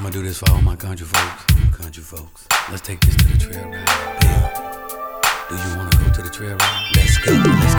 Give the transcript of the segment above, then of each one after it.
I'm gonna do this for all my country folks. Country folks, let's take this to the trail ride. Yeah. Do you wanna go to the trail ride? Let's go.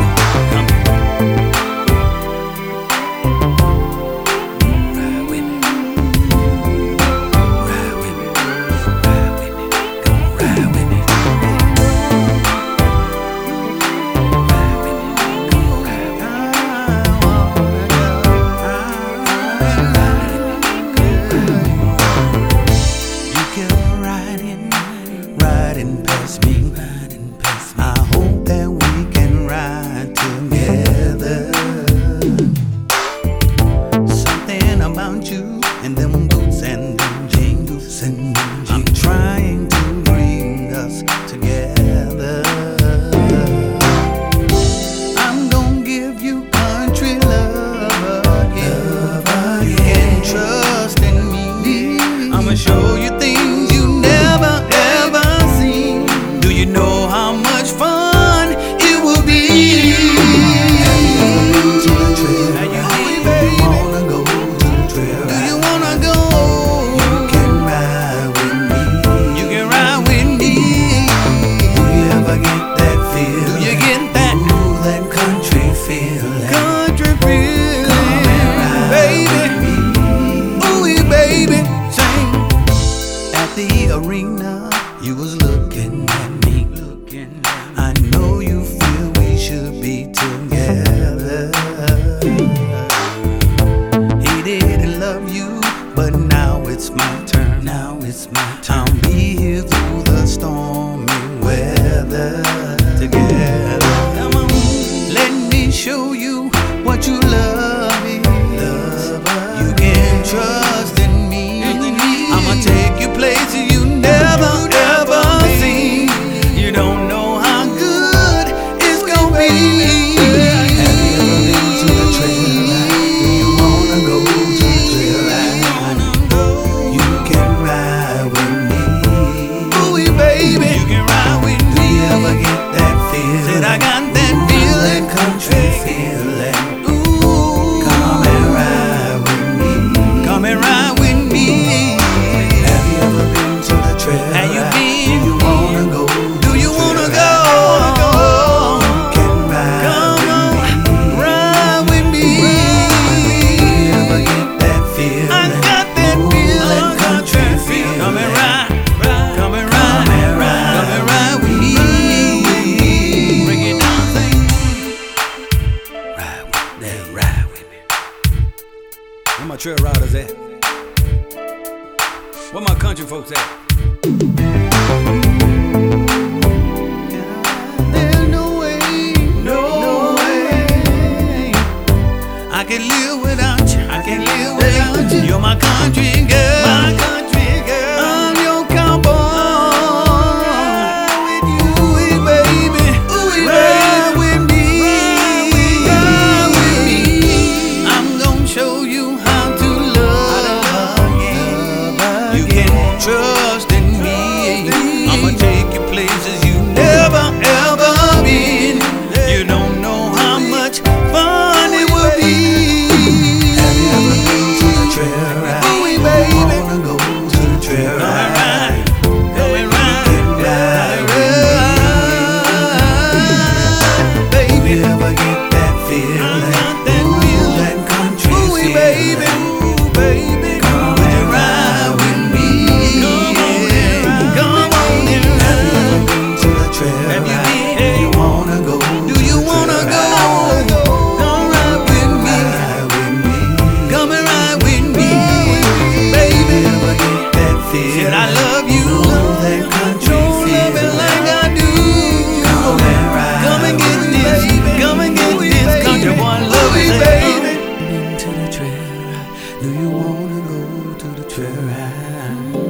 the arena, you was looking at me. I know you feel we should be. my trail riders at? Where my country folks at? There's no way, no, no way. I can live without you. I can live without you. You're my country girl. është Do you wanna go to the trail?